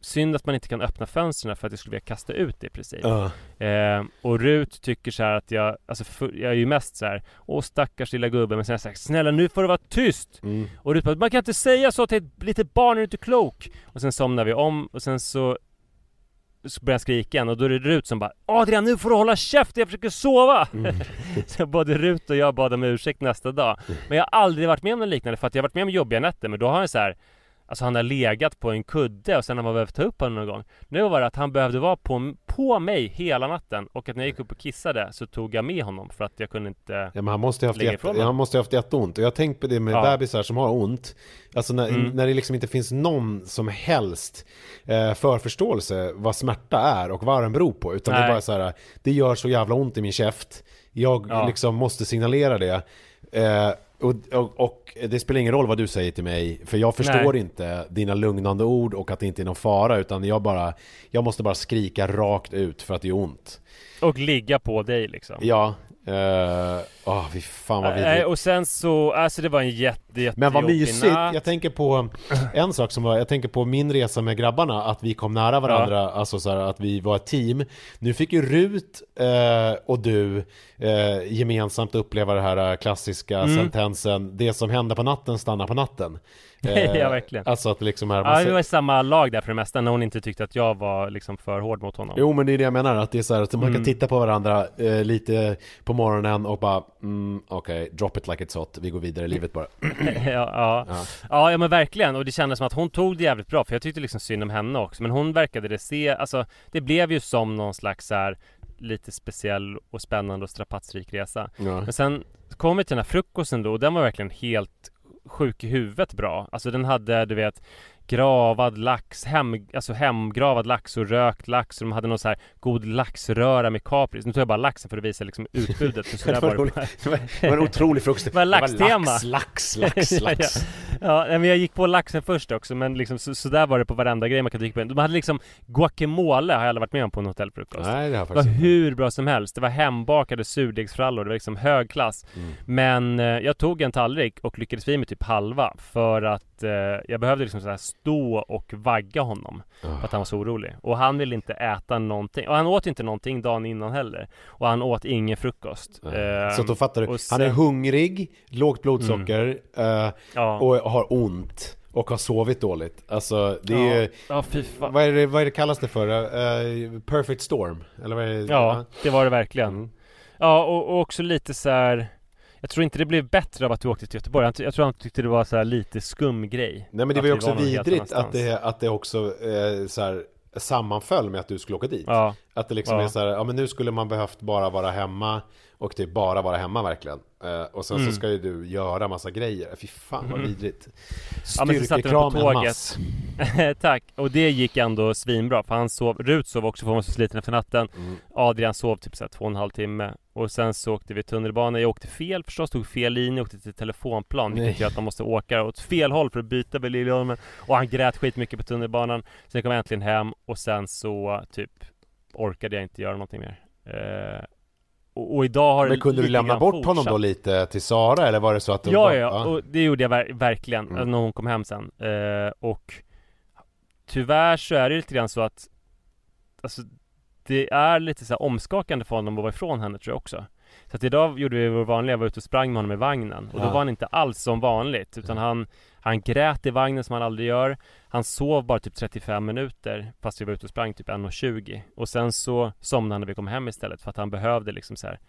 Synd att man inte kan öppna fönstren för att jag skulle vilja kasta ut det i princip. Ja. Eh, och Rut tycker så här att jag, alltså för, jag är ju mest så här, åh stackars lilla gubbe, men sen har jag sagt snälla nu får du vara tyst! mm. Och Rut bara, man kan inte säga så till ett litet barn, är du inte klok? Och sen somnar vi om och sen så så börjar jag skrika igen och då är det Rut som bara Adrian nu får du hålla käft, jag försöker sova! Mm. (laughs) så både Rut och jag bad om ursäkt nästa dag Men jag har aldrig varit med om något liknande för att jag har varit med om jobbiga nätter men då har han så här Alltså han har legat på en kudde och sen har man behövt ta upp honom någon gång Nu var det att han behövde vara på, på mig hela natten och att när jag gick upp och kissade så tog jag med honom för att jag kunde inte Ja men han måste ju haft, jätte, han måste haft jätteont och jag har tänkt på det med Ja. bebisar som har ont Alltså när, Mm. när det liksom inte finns någon som helst eh, förförståelse vad smärta är och vad den beror på Utan det är Nej. bara så här, det gör så jävla ont i min käft Jag Ja. liksom måste signalera det eh, och, och, och det spelar ingen roll vad du säger till mig För jag förstår Nej. inte dina lugnande ord och att det inte är någon fara Utan jag bara Jag måste bara skrika rakt ut för att det är ont Och ligga på dig liksom Ja uh, fy fan vad vidrigt och sen så, alltså det var en jätte, jätte Men vad mysigt, natt. jag tänker på en sak som var, jag tänker på min resa med grabbarna, att vi kom nära varandra, alltså så här, att vi var ett team. Nu fick ju Rut eh, och du eh, gemensamt uppleva det här klassiska Mm. sentensen, det som händer på natten stannar på natten. (laughs) Ja, verkligen. Alltså att liksom är Ja, massa... vi var i samma lag där för det mesta när hon inte tyckte att jag var liksom för hård mot honom Jo men det är det jag menar, att det är så här att man kan Mm. titta på varandra eh, lite på morgonen och bara mm, okej, drop it like it's hot, vi går vidare i livet bara. (clears throat) ja, ja. Ja. Ja. ja men verkligen och det kändes som att hon tog det jävligt bra för jag tyckte liksom synd om henne också men hon verkade det se, alltså det blev ju som någon slags så här lite speciell och spännande och strapatsrik resa Ja. Men sen kom vi till den här frukosten då och den var verkligen helt sjuk i huvudet bra Alltså den hade du vet gravad lax, hem, alltså hemgravad lax och rökt lax och de hade någon så här god laxröra med kapris Nu tog jag bara laxen för att visa liksom utbudet (laughs) så där var det Det var, det var en otrolig frukost. Det var laxtema. lax, (laughs) lax, lax, Ja, lax. Ja, nej, men jag gick på laxen först också men liksom så, så där var det på varenda grej man kan dyka på De hade liksom guacamole har jag aldrig varit med om på en hotellfrukost Nej, det har jag Det var faktiskt inte. hur bra som helst, det var hembakade surdegsfrallor, det var liksom hög klass Mm. Men eh, jag tog en tallrik och lyckades få i mig typ halva för att att eh, jag behövde liksom så här stå och vagga honom för att han var så orolig. Och han ville inte äta någonting. Och han åt inte någonting dagen innan heller. Och han åt ingen frukost. Eh, Så då fattar du, och han är sen- hungrig, lågt blodsocker eh, Ja. och har ont och har sovit dåligt. Alltså det är ju, Ja, vad är det, vad är det kallas det för? Eh, perfect storm? Eller vad är det? Ja, det var det verkligen. Mm. Ja, och, och också lite så här. Jag tror inte det blev bättre av att du åkte till Göteborg. Jag, tror han tyckte det var så här lite skum grej. Nej men det var ju också helt vidrigt att det, att det också eh, så här, sammanföll med att du skulle åka dit. Ja, Att det liksom Ja. är så här, ja men nu skulle man behövt bara vara hemma och typ bara vara hemma verkligen. Eh, och sen Mm. så ska ju du göra massa grejer. Fy fan vad vidrigt. Ja, men så satte vi på Styrkekram tåget. mass. (laughs) tack. Och det gick ändå svinbra. För han sov, Rut sov också för hon var så sliten efter natten. Mm. Adrian sov typ så här två och en halv timme. Och sen så åkte vi tunnelbana. Jag åkte fel förstås, tog fel linje, åkte till telefonplan. Nej. Vilket gör att man måste åka åt fel håll för att byta vid Liljeholmen. Och han grät skitmycket på tunnelbanan. Sen kom jag äntligen hem och sen så typ orkade jag inte göra någonting mer. Eh, och, och idag har Men kunde du lämna bort honom fortsatt. då lite till Sara eller var det så att Ja, bara- ja, och det gjorde jag ver- verkligen Mm. när hon kom hem sen. Eh, och tyvärr så är det lite grann så att alltså, det är lite så omskakande för honom att vara ifrån henne tror jag också. Så att idag gjorde vi vår vanliga, jag var ute och sprang med honom i vagnen och då Ja. var han inte alls som vanligt utan han han grät i vagnen som han aldrig gör. Han sov bara typ 35 minuter Fast vi var ute och sprang typ 1.20 Och sen så somnade han när vi kom hem istället För att han behövde liksom så här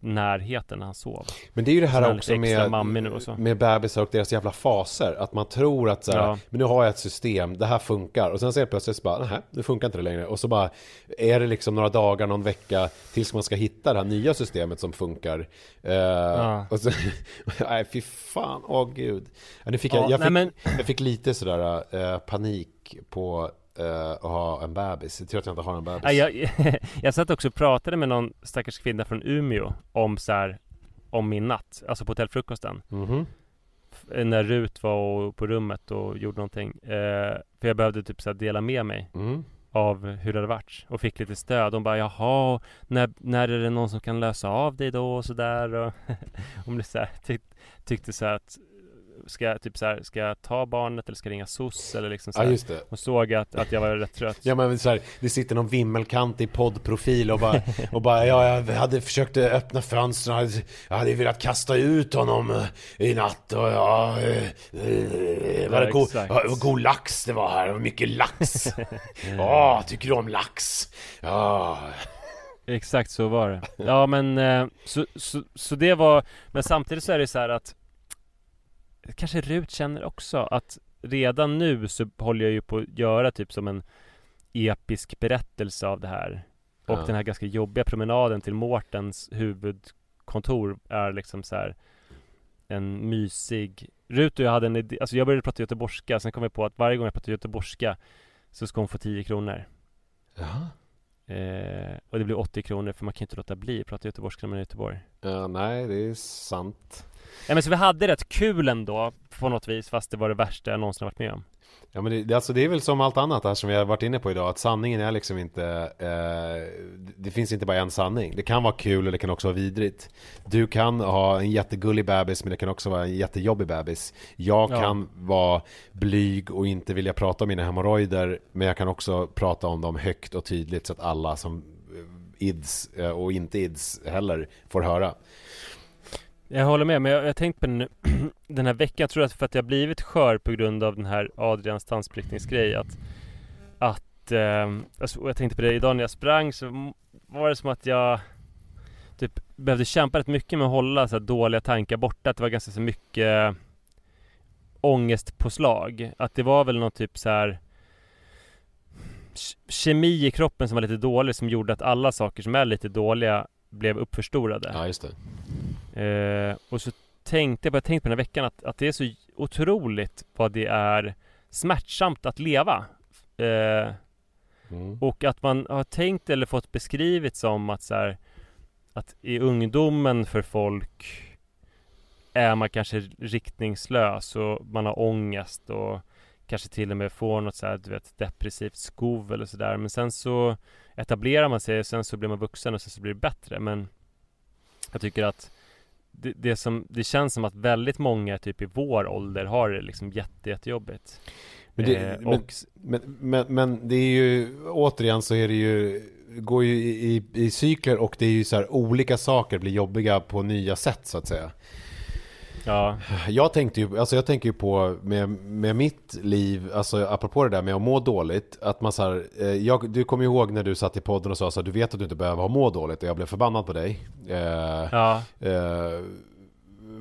Närheten när han sov Men det är ju det här är också med, med bebisar och deras jävla faser. Att man tror att så här, Ja. men nu har jag ett system, det här funkar. Och sen så plötsligt så bara, nej, nu funkar inte det längre. Och så bara är det liksom några dagar, någon vecka tills man ska hitta det här nya systemet som funkar. Eh, och så, (laughs) nej fy fan, åh gud. Ja, nu fick jag, Ja, jag, fick, nej, jag fick lite sådär eh, panik på eh, att ha en bebis. Jag tror att jag inte har en bebis. Ja, jag, (laughs) jag satt också och pratade med någon stackars kvinna från Umeå om så här, om min natt, alltså på hotellfrukosten. Mhm. F- När Rut var på rummet och gjorde någonting. Eh, för jag behövde typ så här dela med mig Mm. av hur det hade varit. Och fick lite stöd. De bara jaha, när, när är det någon som kan lösa av dig då och sådär. Och (laughs) hon blev så här, tyck, tyckte så här att Ska jag typ så här, ska jag ta barnet eller ska jag ringa SOS eller liksom så Ja här. just det. Hon såg att, att jag var rätt trött. Ja men så här, det sitter någon vimmelkant i poddprofil och bara, och bara ja, jag hade försökt öppna fönstren, jag hade, velat kasta ut honom eh, i natt och ja, eh, eh, var det Ja, ja, det var god lax det var här, det var mycket lax. (laughs) Ja, tycker du om lax? Ja. Exakt så var det. Ja men så, så, så det var Men samtidigt så är det så här att Kanske Rut känner också att Redan nu så håller jag ju på att göra typ som en Episk berättelse av det här Och Ja. den här ganska jobbiga promenaden till Mårtens huvudkontor är liksom så här En mysig Rut och jag hade en idé, alltså jag började prata göteborgska Sen kom jag på att varje gång jag pratar göteborgska Så ska hon få 10 kronor Jaha. Eh, och det blir 80 kronor för man kan ju inte låta bli att prata göteborgska när man är i Göteborg. Ja, nej, det är sant. Ja, men så vi hade rätt kul ändå på något vis fast det var det värsta jag någonsin varit med om. Ja men det, det, alltså det är väl som allt annat här som vi har varit inne på idag Att sanningen är liksom inte eh, Det finns inte bara en sanning Det kan vara kul eller det kan också vara vidrigt Du kan ha en jättegullig bebis men det kan också vara en jättejobbig bebis Jag Ja. kan vara blyg och inte vilja prata om mina hemorrojder Men jag kan också prata om dem högt och tydligt så att alla som eh, ids eh, och inte ids heller får höra jag håller med, men jag har tänkt på den, nu- (clears throat) den här veckan, jag tror att för att jag blivit skör på grund av den här Adrians tandsprickningsgrej att Att, eh, alltså, och jag tänkte på det idag när jag sprang så var det som att jag Typ behövde kämpa rätt mycket med att hålla så här dåliga tankar borta, att det var ganska så mycket Ångestpåslag, att det var väl någon typ så här Kemi i kroppen som var lite dålig som gjorde att alla saker som är lite dåliga blev uppförstorade Ja just det Eh, och så tänkte jag, bara tänkt på den här veckan att, att det är så otroligt vad det är smärtsamt att leva. Eh, mm. och att man har tänkt eller fått beskrivet som att så här, att i ungdomen för folk är man kanske riktningslös och man har ångest och kanske till och med får något så här, du vet, depressivt skov eller sådär. Men sen så etablerar man sig och sen så blir man vuxen och sen så blir det bättre. Men jag tycker att det, det, som, det känns som att väldigt många typ i vår ålder har det liksom jätte, jättejobbigt. Men, det, eh, men, och... men, men, men, det är ju, återigen så är det ju, går ju i, i, i cykler och det är ju så här olika saker blir jobbiga på nya sätt så att säga. Ja. Jag tänkte ju, alltså jag tänker ju på med, med mitt liv, alltså apropå det där med att må dåligt, att man så här, eh, jag, du kommer ihåg när du satt i podden och sa så här, du vet att du inte behöver ha må dåligt och jag blev förbannad på dig. Eh, ja. Eh,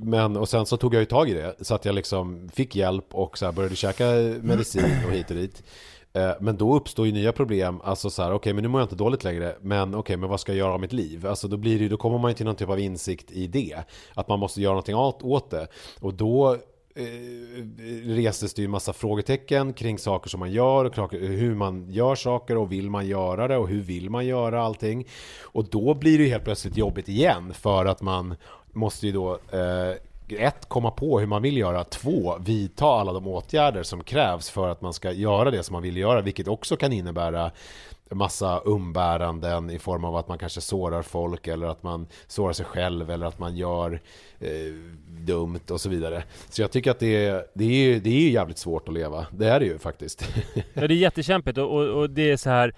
men och sen så tog jag ju tag i det så att jag liksom fick hjälp och så här började käka medicin och hit och dit. Eh, men då uppstår ju nya problem, alltså så här, okej okay, men nu mår jag inte dåligt längre, men okej okay, men vad ska jag göra av mitt liv? Alltså då blir det då kommer man ju till någon typ av insikt i det, att man måste göra någonting åt, det. Och då eh, restes det ju massa frågetecken kring saker som man gör, och hur man gör saker och vill man göra det och hur vill man göra allting. Och då blir det ju helt plötsligt jobbigt igen för att man måste ju då eh, ett, komma på hur man vill göra, två, vidta alla de åtgärder som krävs för att man ska göra det som man vill göra, vilket också kan innebära massa umbäranden i form av att man kanske sårar folk eller att man sårar sig själv eller att man gör eh, dumt och så vidare. Så jag tycker att det är, det är, det är jävligt svårt att leva. Det är det ju faktiskt. (laughs) ja, det är jättekämpigt och, och, och det är så här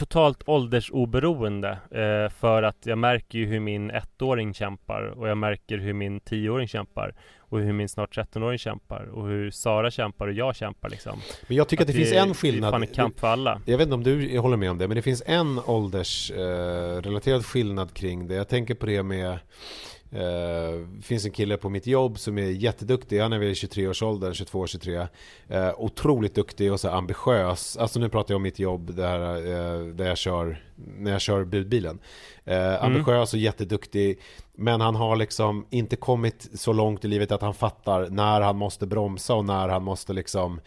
totalt åldersoberoende eh, för att jag märker ju hur min ettåring kämpar och jag märker hur min tioåring kämpar och hur min snart 13-åring kämpar och hur Sara kämpar och jag kämpar liksom. Men jag tycker att, att det, det, finns en skillnad. Det är fan en kamp för alla. Jag vet inte om du håller med om det, men det finns en åldersrelaterad eh, skillnad kring det. Jag tänker på det med uh, finns en kille på mitt jobb som är jätteduktig, han är väl i 23-årsåldern, 22-23 uh, Otroligt duktig och så ambitiös, alltså nu pratar jag om mitt jobb där, uh, eh, där jag kör, när jag kör budbilen uh, Ambitiös och jätteduktig Men han har liksom inte kommit så långt i livet att han fattar när han måste bromsa och när han måste liksom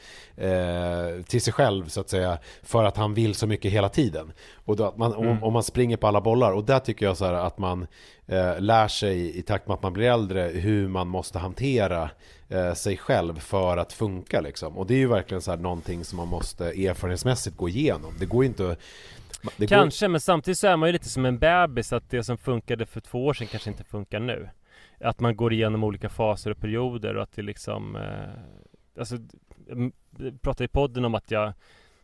till sig själv så att säga För att han vill så mycket hela tiden Och då, man, mm. om, om, man springer på alla bollar och där tycker jag så här att man eh, lär sig i takt med att man blir äldre hur man måste hantera eh, sig själv för att funka liksom. Och det är ju verkligen så här någonting som man måste erfarenhetsmässigt gå igenom. Det går inte att Kanske, går... men samtidigt så är man ju lite som en bebis att det som funkade för två år sedan kanske inte funkar nu. Att man går igenom olika faser och perioder och att det liksom eh, Alltså, jag pratade i podden om att jag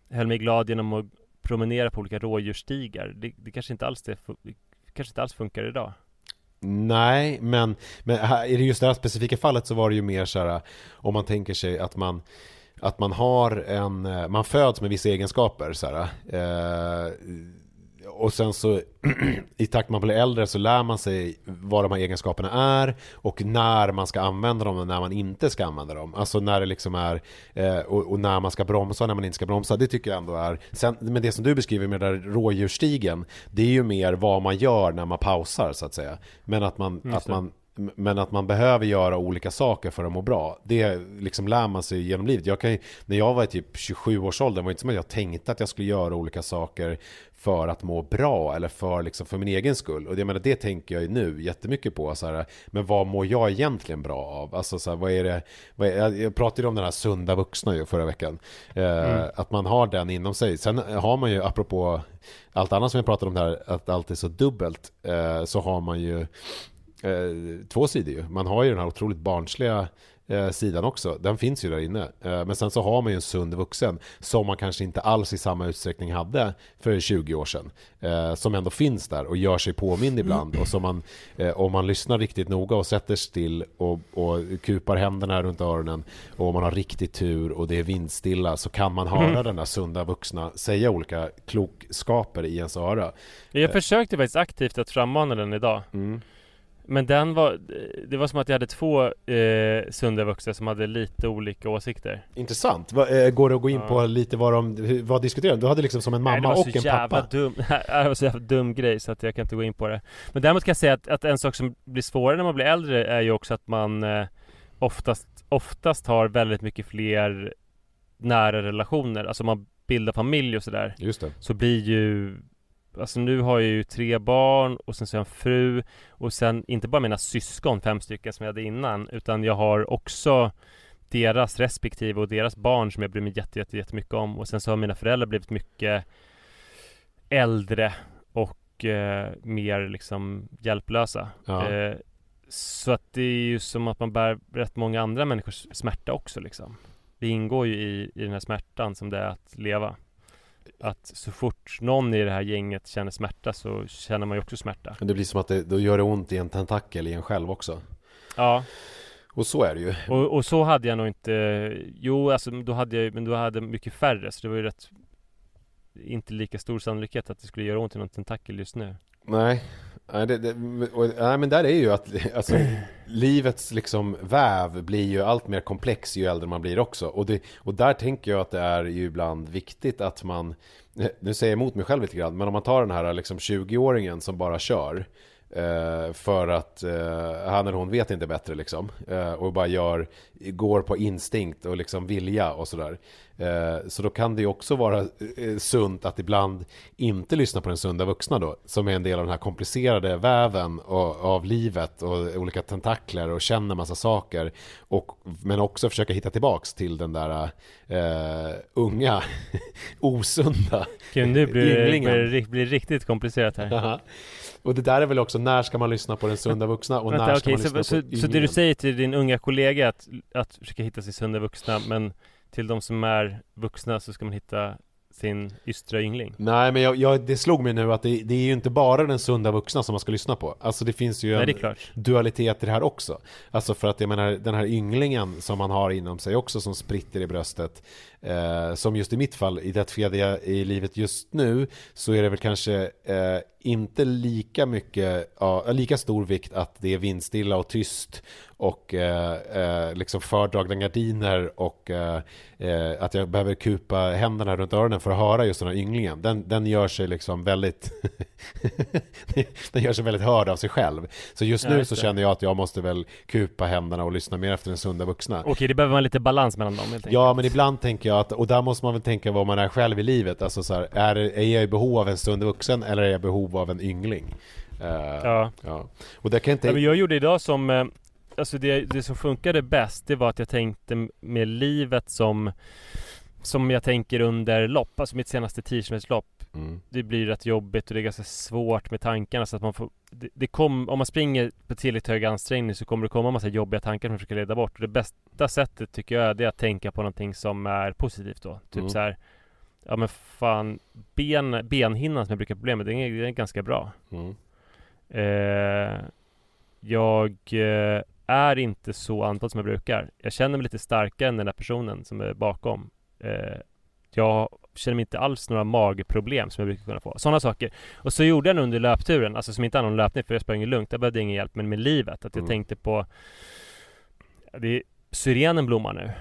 höll mig glad genom att promenera på olika rådjursstigar. Det, det kanske inte alls det, kanske inte alls funkar idag. Nej, men, men här, i just det här specifika fallet så var det ju mer så här om man tänker sig att man att man har en, man föds med vissa egenskaper så här, eh, och sen så (clears throat) i takt man blir äldre så lär man sig vad de här egenskaperna är och när man ska använda dem och när man inte ska använda dem. Alltså när det liksom är eh, och, när man ska bromsa och när man inte ska bromsa. Det tycker jag ändå är. Sen, men det som du beskriver med den där rådjursstigen det är ju mer vad man gör när man pausar så att säga. Men att man, att man men att man behöver göra olika saker för att må bra Det liksom lär man sig genom livet jag kan, När jag var i typ 27 års ålder var det inte som att jag tänkte att jag skulle göra olika saker För att må bra eller för, liksom, för min egen skull Och det, menar, det tänker jag ju nu jättemycket på så här, Men vad mår jag egentligen bra av? Alltså så här, vad är det vad är, Jag pratade om den här sunda vuxna ju förra veckan eh, mm. Att man har den inom sig Sen har man ju apropå allt annat som jag pratade om där Att allt är så dubbelt eh, Så har man ju eh, två sidor ju. Man har ju den här otroligt barnsliga eh, sidan också. Den finns ju där inne. Eh, men sen så har man ju en sund vuxen som man kanske inte alls i samma utsträckning hade för 20 år sedan. Eh, som ändå finns där och gör sig påmind ibland. Och som man, eh, om man lyssnar riktigt noga och sätter still och, och kupar händerna runt öronen och om man har riktigt tur och det är vindstilla så kan man höra mm. den där sunda vuxna säga olika klokskaper i ens öra. Jag försökte faktiskt aktivt att frammana den idag. Mm. Men den var, det var som att jag hade två eh, sunda vuxna som hade lite olika åsikter. Intressant, Va, eh, går det att gå in ja. på lite vad de, vad diskuterade de? Du hade liksom som en mamma Nej, och en pappa. dum, (laughs) Det var så jävla dum grej så att jag kan inte gå in på det. Men däremot kan jag säga att, att en sak som blir svårare när man blir äldre är ju också att man eh, oftast, oftast har väldigt mycket fler nära relationer. Alltså man bildar familj och sådär Just det. Så blir ju Alltså nu har jag ju tre barn och sen så har jag en fru och sen inte bara mina syskon, fem stycken som jag hade innan, utan jag har också deras respektive och deras barn som jag bryr mig jätte, jätte, jättemycket om och sen så har mina föräldrar blivit mycket äldre och eh, mer liksom hjälplösa. Ja. Eh, Så att det är ju som att man bär rätt många andra människors smärta också liksom Det ingår ju i, i den här smärtan som det är att leva Att så fort någon i det här gänget känner smärta så känner man ju också smärta. Det blir som att det, då gör det ont i en tentakel i en själv också. Ja. Och så är det ju. Och, och så hade jag nog inte Jo alltså då hade jag men då hade jag mycket färre så det var ju rätt Inte lika stor sannolikhet att det skulle göra ont i någon tentakel just nu. Nej, nej, det, det, och, nej men där är ju att alltså, (clears throat) livets liksom väv blir ju allt mer komplex ju äldre man blir också. Och, det, och där tänker jag att det är ju ibland viktigt att man, nu säger jag emot mig själv lite grann, men om man tar den här liksom 20-åringen som bara kör. Eh, för att eh, han eller hon vet inte bättre liksom. Eh, och bara gör, går på instinkt och liksom vilja och sådär. Så då kan det ju också vara sunt att ibland inte lyssna på den sunda vuxna då. Som är en del av den här komplicerade väven av livet och olika tentakler och känner massa saker. Och, men också försöka hitta tillbaks till den där uh, unga, (laughs) osunda Okej, nu blir det blir riktigt komplicerat här. Och det där är väl också, när ska man lyssna på den sunda vuxna? Och Vänta, när ska okay, man lyssna så, på så, så det du säger till din unga kollega att, att försöka hitta sin sunda vuxna men till de som är vuxna så ska man hitta sin ystra yngling? Nej men jag, jag, det slog mig nu att det, det, är ju inte bara den sunda vuxna som man ska lyssna på. Alltså det finns ju Nej, en dualitet i det här också. Alltså för att jag menar den här ynglingen som man har inom sig också som spritter i bröstet eh, Som just i mitt fall, i det skede i livet just nu Så är det väl kanske eh, inte lika mycket, ja, lika stor vikt att det är vindstilla och tyst och eh, eh, liksom fördragna gardiner och eh, eh, att jag behöver kupa händerna runt öronen för att höra just den här ynglingen. Den, den gör sig liksom väldigt (laughs) den gör sig väldigt hörd av sig själv. Så just ja, nu så känner jag att jag måste väl kupa händerna och lyssna mer efter den sunda vuxna. Okej, det behöver man lite balans mellan dem helt enkelt. Ja, men ibland tänker jag att, och där måste man väl tänka vad man är själv i livet. Alltså så här, är, är jag i behov av en sund vuxen eller är jag i behov av en yngling? Uh, ja. ja. Och det kan inte... Ja, men jag gjorde idag som eh, alltså det, det som funkade bäst det var att jag tänkte med livet som Som jag tänker under lopp, alltså mitt senaste 10 lopp mm. Det blir rätt jobbigt och det är ganska svårt med tankarna så att man får det, det kom, Om man springer på tillräckligt hög ansträngning så kommer det komma massa jobbiga tankar som man försöker leda bort och det bästa sättet tycker jag det är att tänka på någonting som är positivt då Typ mm. så här, Ja men fan ben, Benhinnan som jag brukar problem med, den är, den är ganska bra mm. eh, Jag eh, är inte så andfådd som jag brukar. Jag känner mig lite starkare än den där personen som är bakom. Eh, jag känner mig inte alls några magproblem som jag brukar kunna få. Sådana saker. Och så gjorde jag nu under löpturen, alltså som inte hade någon löpning för jag sprang ju lugnt. Jag behövde ingen hjälp, men med livet. Att jag mm. tänkte på det är, Syrenen blommar nu.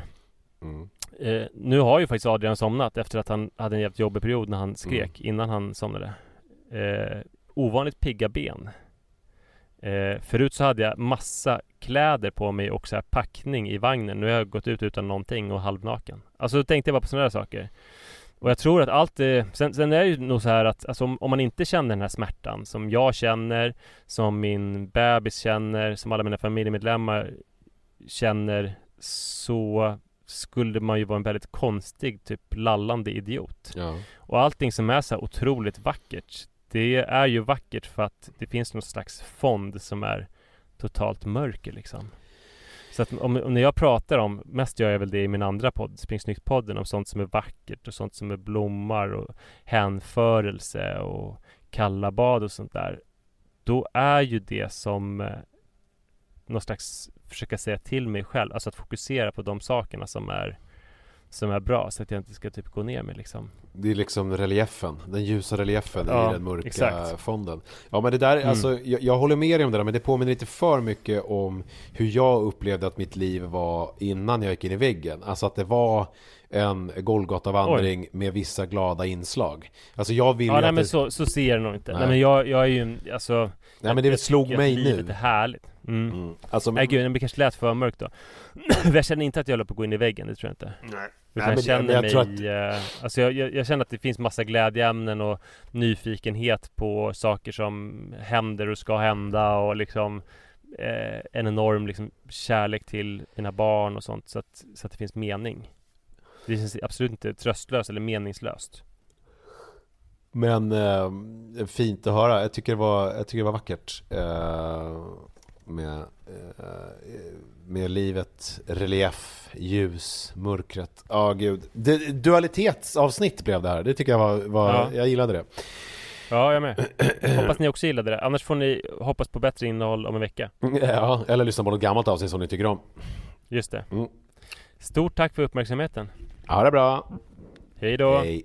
Mm. Eh, nu har ju faktiskt Adrian somnat efter att han hade en jävligt jobbig period när han skrek mm. innan han somnade. Eh, ovanligt pigga ben. Eh, förut så hade jag massa kläder på mig och så här packning i vagnen. Nu har jag gått ut utan någonting och halvnaken. Alltså då tänkte jag bara på sådana där saker. Och jag tror att allt det, sen, sen är det ju nog så här att alltså, om, om, man inte känner den här smärtan som jag känner, som min bebis känner, som alla mina familjemedlemmar känner så skulle man ju vara en väldigt konstig, typ lallande idiot. Ja. Och allting som är så otroligt vackert det är ju vackert för att det finns någon slags fond som är totalt mörker liksom. Så att om, om när jag pratar om, mest gör jag väl det i min andra podd, Spring Snyggt-podden, om sånt som är vackert och sånt som är blommar och hänförelse och kalla bad och sånt där. Då är ju det som eh, någon slags försöka säga till mig själv, alltså att fokusera på de sakerna som är som är bra så att jag inte ska typ gå ner mig liksom. Det är liksom reliefen, den ljusa reliefen ja, i den mörka exakt. fonden. Ja men det där, mm. alltså jag, jag, håller med dig om det där men det påminner lite för mycket om hur jag upplevde att mitt liv var innan jag gick in i väggen. Alltså att det var en Golgata-vandring med vissa glada inslag. Alltså jag vill ja, ju nej, att men det... så, så ser jag nog inte. Nej, nej men jag, jag är ju, alltså Nej men det slog mig nu. Livet är härligt. Mm. Mm. Alltså, Nej gud, det kanske lät för mörkt då. (clears throat) jag känner inte att jag håller på att gå in i väggen, det tror jag inte. Nej. Utan Nej, jag känner jag, jag mig, att... eh, alltså jag, jag, jag, känner att det finns massa glädjeämnen och nyfikenhet på saker som händer och ska hända och liksom eh, en enorm liksom, kärlek till mina barn och sånt så att, så att det finns mening. Det känns absolut inte tröstlöst eller meningslöst. Men eh, fint att höra. Jag tycker det var, jag tycker det var vackert. Eh, med, eh, med livet, relief, ljus, mörkret. Ja, gud. Det, dualitetsavsnitt blev det här. Det tycker jag var, var Ja. jag gillade det. Ja, jag med. (clears throat) Hoppas ni också gillade det. Annars får ni hoppas på bättre innehåll om en vecka. Ja, eller lyssna på något gammalt avsnitt som ni tycker om. Just det. Mm. Stort tack för uppmärksamheten. Ha det bra. Hej då! Hej.